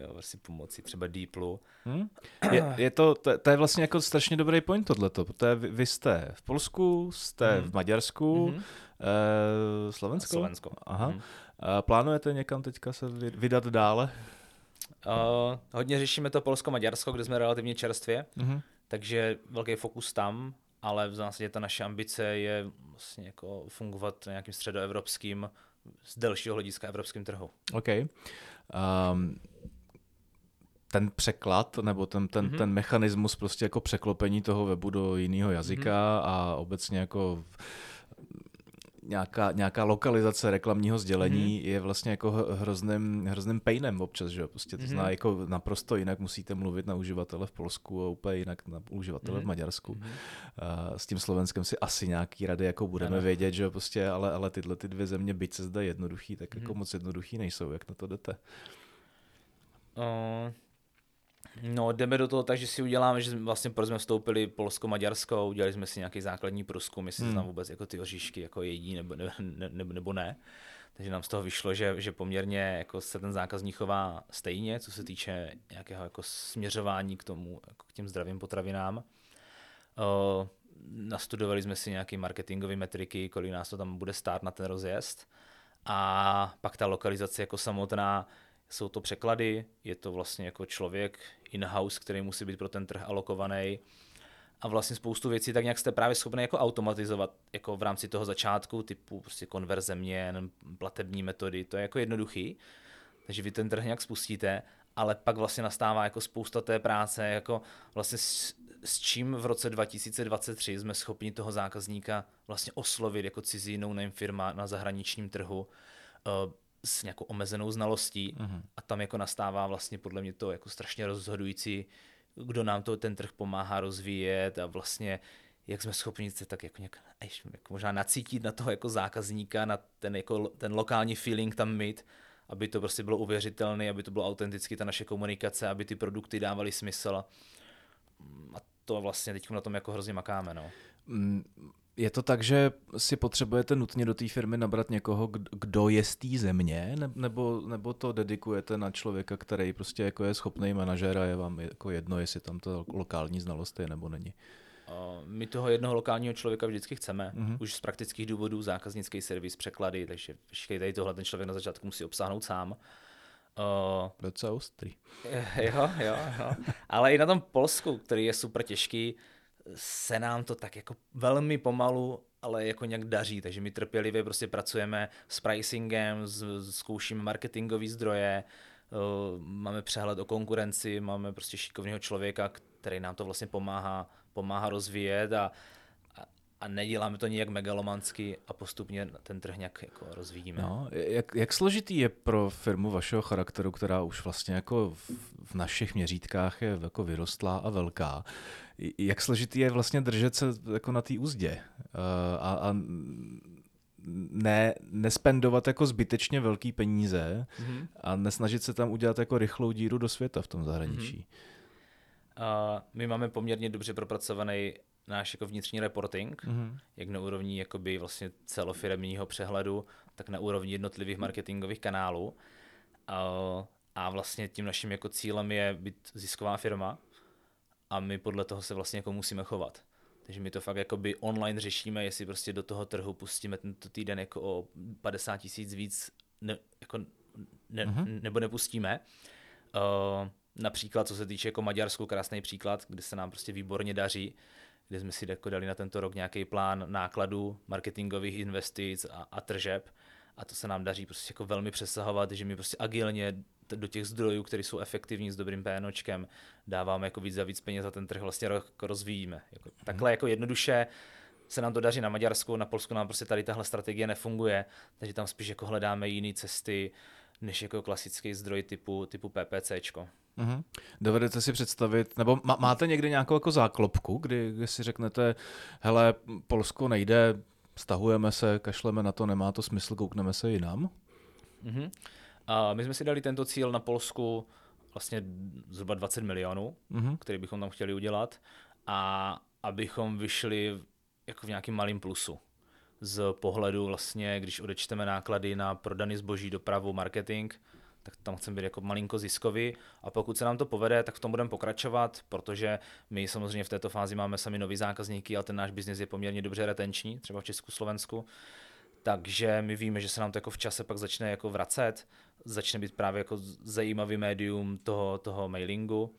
jo, vlastně pomocí třeba Deeplu. Hmm. Je, je to, to, to, je vlastně jako strašně dobrý point tohleto, protože vy, vy jste v Polsku, jste hmm. v Maďarsku, hmm. eh, Slovensko? Slovensko. Aha. Hmm. A plánujete někam teďka se vydat dále? Uh, hodně řešíme to Polsko-Maďarsko, kde jsme relativně čerstvě, hmm. takže velký fokus tam ale v zásadě ta naše ambice je vlastně jako fungovat nějakým středoevropským, z delšího hlediska evropským trhu. OK. Um, ten překlad nebo ten, ten, mm-hmm. ten mechanismus prostě jako překlopení toho webu do jiného jazyka mm-hmm. a obecně jako nějaká, nějaká lokalizace reklamního sdělení mm-hmm. je vlastně jako hrozným, hrozným painem občas, že Prostě to mm-hmm. zná jako naprosto jinak musíte mluvit na uživatele v Polsku a úplně jinak na uživatele mm-hmm. v mhm. Maďarsku. Mm-hmm. S tím Slovenskem si asi nějaký rady jako budeme ano. vědět, že prostě, ale, ale tyhle ty dvě země, byť se zda jednoduchý, tak mm-hmm. jako moc jednoduchý nejsou. Jak na to jdete? Uh... No, jdeme do toho tak, že si uděláme, že vlastně proč jsme vstoupili Polsko-Maďarsko, udělali jsme si nějaký základní průzkum, jestli hmm. se tam vůbec jako ty oříšky jako jedí nebo ne, ne, ne, nebo ne. Takže nám z toho vyšlo, že, že poměrně jako se ten zákazník chová stejně, co se týče nějakého jako směřování k tomu, jako k těm zdravým potravinám. Uh, nastudovali jsme si nějaké marketingové metriky, kolik nás to tam bude stát na ten rozjezd. A pak ta lokalizace jako samotná, jsou to překlady, je to vlastně jako člověk in-house, který musí být pro ten trh alokovaný. A vlastně spoustu věcí tak nějak jste právě schopni jako automatizovat jako v rámci toho začátku, typu prostě konverze měn, platební metody, to je jako jednoduchý. Takže vy ten trh nějak spustíte, ale pak vlastně nastává jako spousta té práce, jako vlastně s, s čím v roce 2023 jsme schopni toho zákazníka vlastně oslovit jako cizí no firma na zahraničním trhu, uh, s nějakou omezenou znalostí uh-huh. a tam jako nastává vlastně podle mě to jako strašně rozhodující, kdo nám to ten trh pomáhá rozvíjet a vlastně jak jsme schopni se tak jako nějak jako možná nacítit na toho jako zákazníka, na ten, jako, ten lokální feeling tam mít, aby to prostě bylo uvěřitelné, aby to bylo autenticky ta naše komunikace, aby ty produkty dávaly smysl. A to vlastně teď na tom jako hrozně makáme. No. Mm, je to tak, že si potřebujete nutně do té firmy nabrat někoho, kdo je z té země, nebo, nebo to dedikujete na člověka, který prostě jako je schopný manažer a je vám jako jedno, jestli tam to lokální znalost je nebo není? My toho jednoho lokálního člověka vždycky chceme, mm-hmm. už z praktických důvodů, zákaznický servis, překlady, takže všichni tady tohle ten člověk na začátku musí obsáhnout sám. Uh, Docela ostrý. Jo, jo, jo. Ale i na tom Polsku, který je super těžký, se nám to tak jako velmi pomalu, ale jako nějak daří, takže my trpělivě prostě pracujeme s pricingem, zkoušíme marketingové zdroje, eh, máme přehled o konkurenci, máme prostě šikovného člověka, který nám to vlastně pomáhá, pomáhá rozvíjet a, a, neděláme to nijak megalomansky a postupně ten trh nějak jako rozvíjíme. No, jak, jak složitý je pro firmu vašeho charakteru, která už vlastně jako v, v našich měřítkách je jako vyrostlá a velká, jak složitý je vlastně držet se jako na té úzdě uh, a, a ne, nespendovat jako zbytečně velký peníze mm-hmm. a nesnažit se tam udělat jako rychlou díru do světa v tom zahraničí. Mm-hmm. Uh, my máme poměrně dobře propracovaný náš jako vnitřní reporting, mm-hmm. jak na úrovni jakoby vlastně celofiremního přehledu, tak na úrovni jednotlivých marketingových kanálů. Uh, a vlastně tím naším jako cílem je být zisková firma, a my podle toho se vlastně jako musíme chovat. Takže my to fakt jakoby online řešíme, jestli prostě do toho trhu pustíme tento týden jako o 50 tisíc víc ne, jako ne, uh-huh. nebo nepustíme. Uh, například co se týče jako Maďarsku, krásný příklad, kde se nám prostě výborně daří, kde jsme si jako dali na tento rok nějaký plán nákladů, marketingových investic a, a tržeb a to se nám daří prostě jako velmi přesahovat, že my prostě agilně do těch zdrojů, které jsou efektivní s dobrým PNOčkem, dáváme jako víc za víc peněz za ten trh vlastně jako rozvíjíme. Jako, mhm. takhle jako jednoduše se nám to daří na Maďarsku, na Polsku nám prostě tady tahle strategie nefunguje, takže tam spíš jako hledáme jiné cesty, než jako klasický zdroj typu, typu PPCčko. Mm-hmm. Dovedete si představit, nebo má, máte někdy nějakou jako záklopku, kdy, kdy si řeknete, hele, Polsko nejde, stahujeme se, kašleme na to, nemá to smysl, koukneme se jinam? Mm-hmm. A my jsme si dali tento cíl na Polsku vlastně zhruba 20 milionů, mm-hmm. který bychom tam chtěli udělat a abychom vyšli jako v nějakým malým plusu z pohledu vlastně, když odečteme náklady na prodaný zboží, dopravu, marketing, tak tam chceme být jako malinko ziskový a pokud se nám to povede, tak v tom budeme pokračovat, protože my samozřejmě v této fázi máme sami nový zákazníky, ale ten náš biznis je poměrně dobře retenční, třeba v Česku, Slovensku, takže my víme, že se nám to jako v čase pak začne jako vracet, začne být právě jako zajímavý médium toho, toho mailingu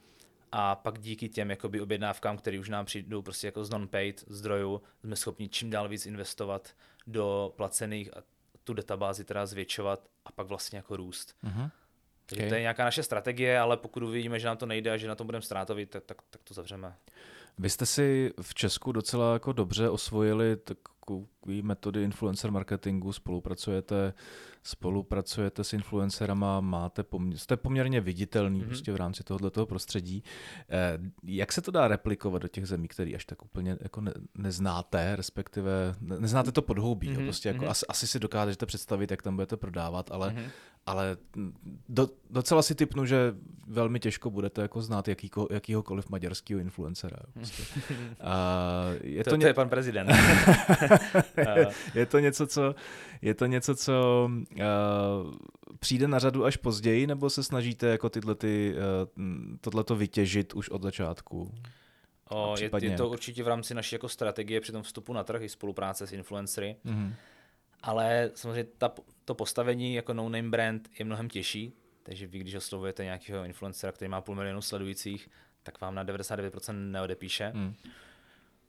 a pak díky těm jakoby objednávkám, které už nám přijdou prostě jako z non-paid zdrojů, jsme schopni čím dál víc investovat do placených a tu databázi teda zvětšovat a pak vlastně jako růst. Uh-huh. Takže okay. to je nějaká naše strategie, ale pokud uvidíme, že nám to nejde a že na tom budeme ztrátovit, tak, tak, tak to zavřeme. Vy jste si v Česku docela jako dobře osvojili tak takový metody influencer marketingu, spolupracujete, spolupracujete s influencerama, máte poměr, jste poměrně viditelný mm-hmm. prostě v rámci tohoto prostředí. Eh, jak se to dá replikovat do těch zemí, které až tak úplně jako ne, neznáte, respektive ne, neznáte to podhoubí, mm-hmm. prostě jako mm-hmm. asi, asi si dokážete představit, jak tam budete prodávat, ale mm-hmm ale do, docela si typnu, že velmi těžko budete jako znát jakýko, jakýhokoliv maďarského influencera. Prostě. A je to, to, ně... to je pan prezident. je to něco, co, je to něco, co uh, přijde na řadu až později, nebo se snažíte jako tyhle ty, uh, tohleto vytěžit už od začátku? O, je, je to určitě v rámci naší jako strategie při tom vstupu na trh i spolupráce s influencery. Mm-hmm. Ale samozřejmě ta, to postavení jako no-name brand je mnohem těžší, takže vy, když oslovujete nějakého influencera, který má půl milionu sledujících, tak vám na 99% neodepíše. Hmm.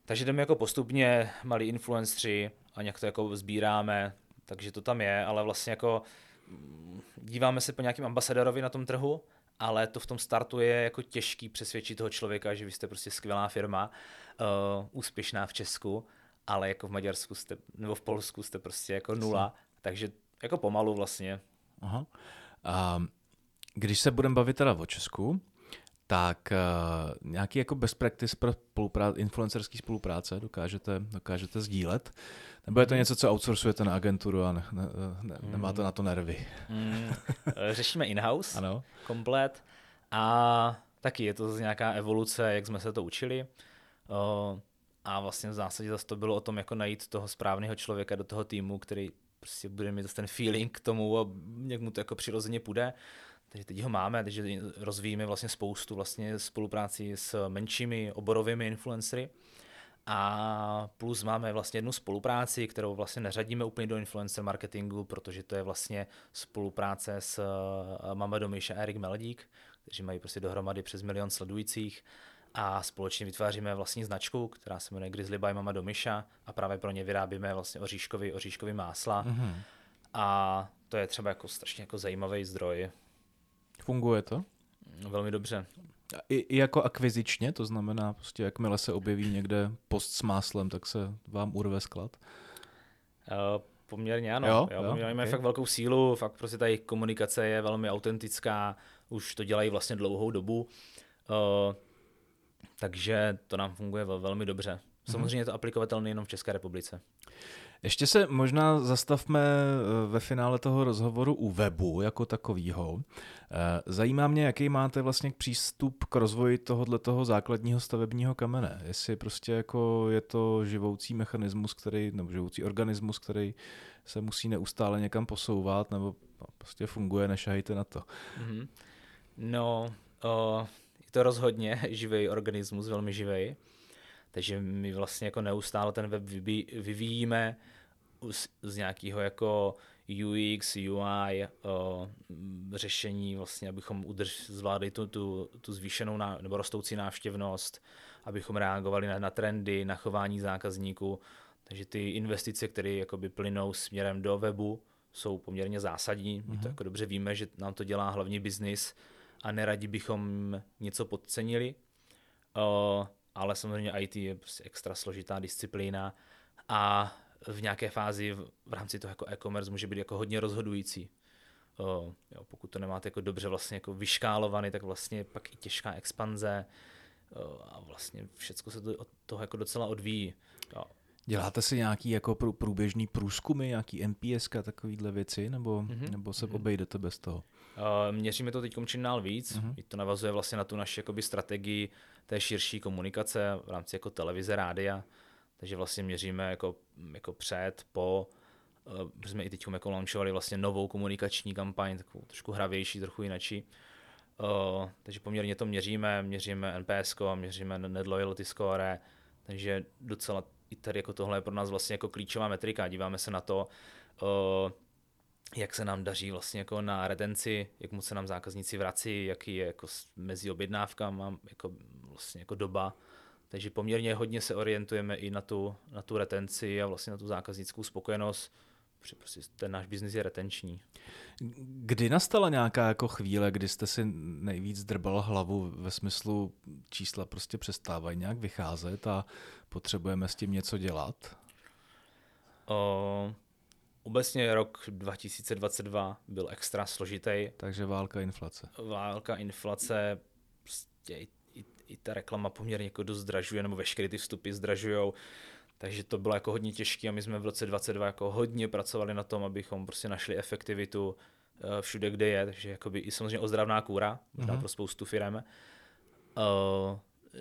Takže jdeme jako postupně, malí influenceri a nějak to jako sbíráme, takže to tam je, ale vlastně jako mm, díváme se po nějakým ambasadorovi na tom trhu, ale to v tom startu je jako těžký přesvědčit toho člověka, že vy jste prostě skvělá firma, uh, úspěšná v Česku, ale jako v Maďarsku jste, nebo v Polsku jste prostě jako nula, takže jako pomalu vlastně. Aha. A když se budeme bavit teda o Česku, tak uh, nějaký jako best practice pro spoluprá- influencerský spolupráce dokážete, dokážete sdílet? Nebo je to mhm. něco, co outsourcujete na agenturu a ne, ne, ne, nemáte na to nervy? Mm, řešíme in-house ano. komplet a taky je to nějaká evoluce, jak jsme se to učili. Uh, a vlastně v zásadě zase to bylo o tom, jako najít toho správného člověka do toho týmu, který prostě bude mít ten feeling k tomu a jak mu to jako přirozeně půjde. Takže teď ho máme, takže rozvíjíme vlastně spoustu vlastně spolupráci s menšími oborovými influencery. A plus máme vlastně jednu spolupráci, kterou vlastně neřadíme úplně do influencer marketingu, protože to je vlastně spolupráce s eh, Mama Domiš a Erik Meldík, kteří mají prostě dohromady přes milion sledujících a společně vytváříme vlastní značku, která se jmenuje Grizzly by Mama Domiša a právě pro ně vyrábíme vlastně oříškový, oříškový másla. Mm-hmm. A to je třeba jako strašně jako zajímavý zdroj. Funguje to? Velmi dobře. I, I jako akvizičně, to znamená, prostě jakmile se objeví někde post s máslem, tak se vám urve sklad? Uh, poměrně ano. Jo, jo, jo, okay. Máme fakt velkou sílu, fakt prostě ta jejich komunikace je velmi autentická, už to dělají vlastně dlouhou dobu. Uh, takže to nám funguje velmi dobře. Mhm. Samozřejmě je to aplikovatelné jenom v České republice. Ještě se možná zastavme eh, ve finále toho rozhovoru u webu jako takového. Eh, zajímá mě, jaký máte vlastně přístup k rozvoji tohohle toho základního stavebního kamene. Jestli prostě jako je to živoucí mechanismus, který, nebo živoucí organismus, který se musí neustále někam posouvat, nebo prostě funguje, nešahejte na to. Mm-hmm. No, uh, je to rozhodně živý organismus, velmi živý. Takže my vlastně jako neustále ten web vyvíjíme z, z nějakého jako UX, UI o, řešení, vlastně, abychom udrž, zvládli tu, tu, tu zvýšenou ná, nebo rostoucí návštěvnost, abychom reagovali na, na trendy, na chování zákazníků. Takže ty investice, které jakoby plynou směrem do webu, jsou poměrně zásadní. My to mhm. jako dobře víme, že nám to dělá hlavní biznis a neradi bychom něco podcenili. Uh, ale samozřejmě IT je prostě extra složitá disciplína a v nějaké fázi v rámci toho jako e-commerce může být jako hodně rozhodující. Uh, jo, pokud to nemáte jako dobře vlastně jako vyškálovaný, tak vlastně pak i těžká expanze uh, a vlastně všechno se to od toho jako docela odvíjí. Jo. Děláte si nějaký jako průběžný průzkumy, nějaký MPS a takovýhle věci, nebo, mm-hmm. nebo se mm-hmm. obejdete bez toho? Uh, měříme to teď čím dál víc. Mm-hmm. To navazuje vlastně na tu naši jakoby, strategii té širší komunikace v rámci jako televize, rádia. Takže vlastně měříme jako, jako před, po, uh, jsme i teď jako launchovali vlastně novou komunikační kampaň, takovou trošku hravější, trochu jinačí. Uh, takže poměrně to měříme, měříme NPS, měříme net loyalty score, takže docela i tady jako tohle je pro nás vlastně jako klíčová metrika. Díváme se na to, uh, jak se nám daří vlastně jako na retenci, jak moc se nám zákazníci vrací, jaký je jako mezi objednávkama jako vlastně jako doba. Takže poměrně hodně se orientujeme i na tu, na tu retenci a vlastně na tu zákaznickou spokojenost, prostě ten náš biznis je retenční. Kdy nastala nějaká jako chvíle, kdy jste si nejvíc drbal hlavu ve smyslu čísla prostě přestávají nějak vycházet a potřebujeme s tím něco dělat? O, obecně rok 2022 byl extra složitý. Takže válka, inflace. Válka, inflace, prostě i, i, i ta reklama poměrně jako dost zdražuje, nebo veškeré ty vstupy zdražují. Takže to bylo jako hodně těžké a my jsme v roce 2022 jako hodně pracovali na tom, abychom prostě našli efektivitu eh, všude, kde je, takže jakoby i samozřejmě ozdravná kůra, možná uh-huh. pro spoustu firm. Uh,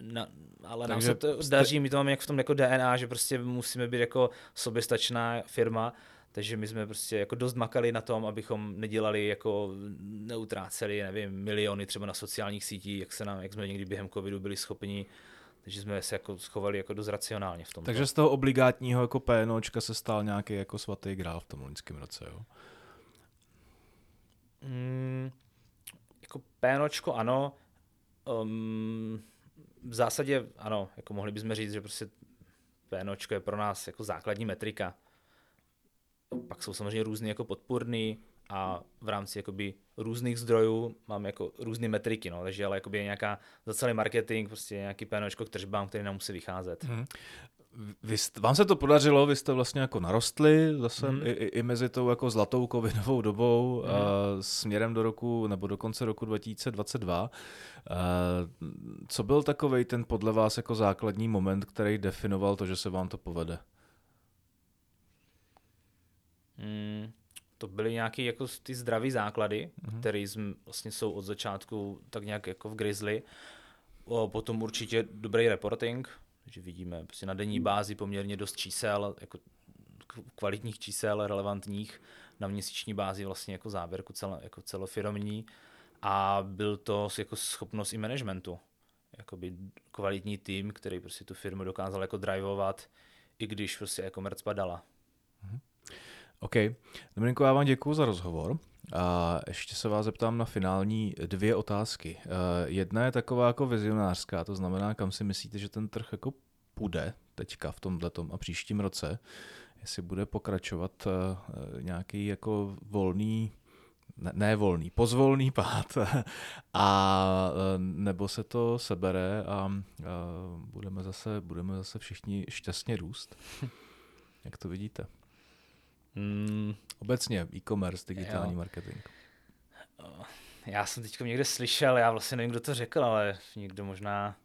na, ale takže nám se to jste... daří, my to máme jak v tom jako DNA, že prostě musíme být jako soběstačná firma, takže my jsme prostě jako dost makali na tom, abychom nedělali jako neutráceli, nevím, miliony třeba na sociálních sítích, jak se nám, jak jsme někdy během covidu byli schopni takže jsme se jako schovali jako dost racionálně v tom. Takže z toho obligátního jako PNOčka se stal nějaký jako svatý grál v tom loňském roce, jo? Mm, jako PNOčko ano, um, v zásadě ano, jako mohli bychom říct, že prostě PNOčko je pro nás jako základní metrika. Pak jsou samozřejmě různý jako podpůrný a v rámci jakoby různých zdrojů máme jako různé metriky, no, takže ale jakoby nějaká za celý marketing, prostě nějaký PNOčko k tržbám, který nám musí vycházet. Hmm. Vy vám se to podařilo, vy jste vlastně jako narostli zase hmm. i, i mezi tou jako zlatou covidovou dobou hmm. uh, směrem do roku nebo do konce roku 2022. Uh, co byl takový ten podle vás jako základní moment, který definoval to, že se vám to povede? Hmm to byly nějaké jako ty zdraví základy, mm-hmm. které vlastně jsou od začátku tak nějak jako v grizzly. O, potom určitě dobrý reporting, že vidíme prostě na denní bázi poměrně dost čísel, jako kvalitních čísel, relevantních, na měsíční bázi vlastně jako záběrku celo, jako celofirmní a byl to jako schopnost i managementu. Jakoby kvalitní tým, který prostě tu firmu dokázal jako drivovat, i když prostě e-commerce padala. Mm-hmm. OK. Dominiko, já vám děkuji za rozhovor. A ještě se vás zeptám na finální dvě otázky. Uh, jedna je taková jako vizionářská, to znamená, kam si myslíte, že ten trh jako půjde teďka v tomhle a příštím roce, jestli bude pokračovat uh, nějaký jako volný ne, ne volný, pozvolný pád a nebo se to sebere a, a budeme, zase, budeme zase všichni šťastně růst. Jak to vidíte? Mm. Obecně e-commerce, digitální jo. marketing. Já jsem teď někde slyšel, já vlastně nevím, kdo to řekl, ale někdo možná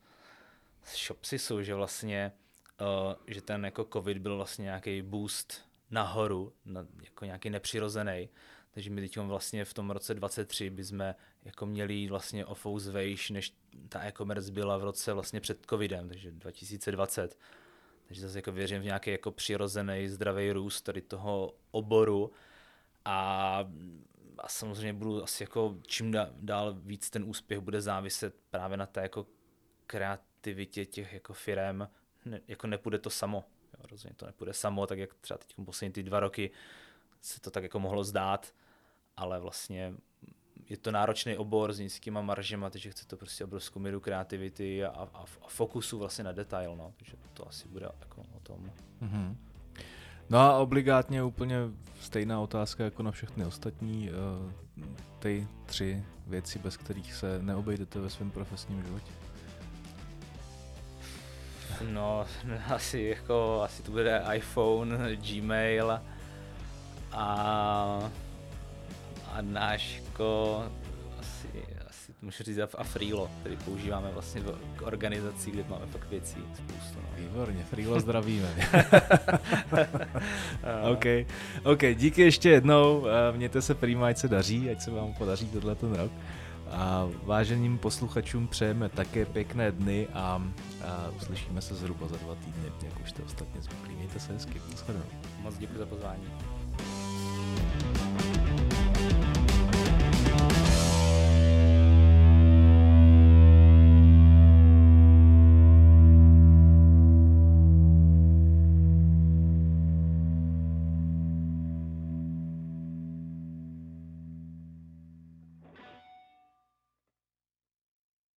z Shopsisu, že vlastně, uh, že ten jako covid byl vlastně nějaký boost nahoru, na, jako nějaký nepřirozený. Takže my teď vlastně v tom roce 23 bychom jako měli vlastně o fous vejš, než ta e-commerce byla v roce vlastně před covidem, takže 2020. Takže zase jako věřím v nějaký jako přirozený zdravý růst tady toho oboru a, a samozřejmě budu asi jako čím dál víc ten úspěch bude záviset právě na té jako kreativitě těch jako firem, ne, jako nepůjde to samo. Jo, rozumím, to nepůjde samo, tak jak třeba teď poslední ty dva roky se to tak jako mohlo zdát, ale vlastně je to náročný obor s nízkýma maržema, takže chce to prostě obrovskou míru kreativity a, a, a fokusu vlastně na detail, no. takže to asi bude jako o tom. Mm-hmm. No a obligátně úplně stejná otázka jako na všechny ostatní. Eh, ty tři věci, bez kterých se neobejdete ve svém profesním životě. No, asi jako, asi to bude iPhone, Gmail a a náš jako asi, asi můžu říct a Freelo, který používáme vlastně v organizaci, kde máme fakt věcí spoustu. No. Výborně, Freelo zdravíme. OK, OK, díky ještě jednou, mějte se prýma, ať se daří, ať se vám podaří tohle ten rok. A váženým posluchačům přejeme také pěkné dny a, a uslyšíme se zhruba za dva týdny, jak už jste ostatně zvyklí. Mějte se hezky. Moc děkuji za pozvání.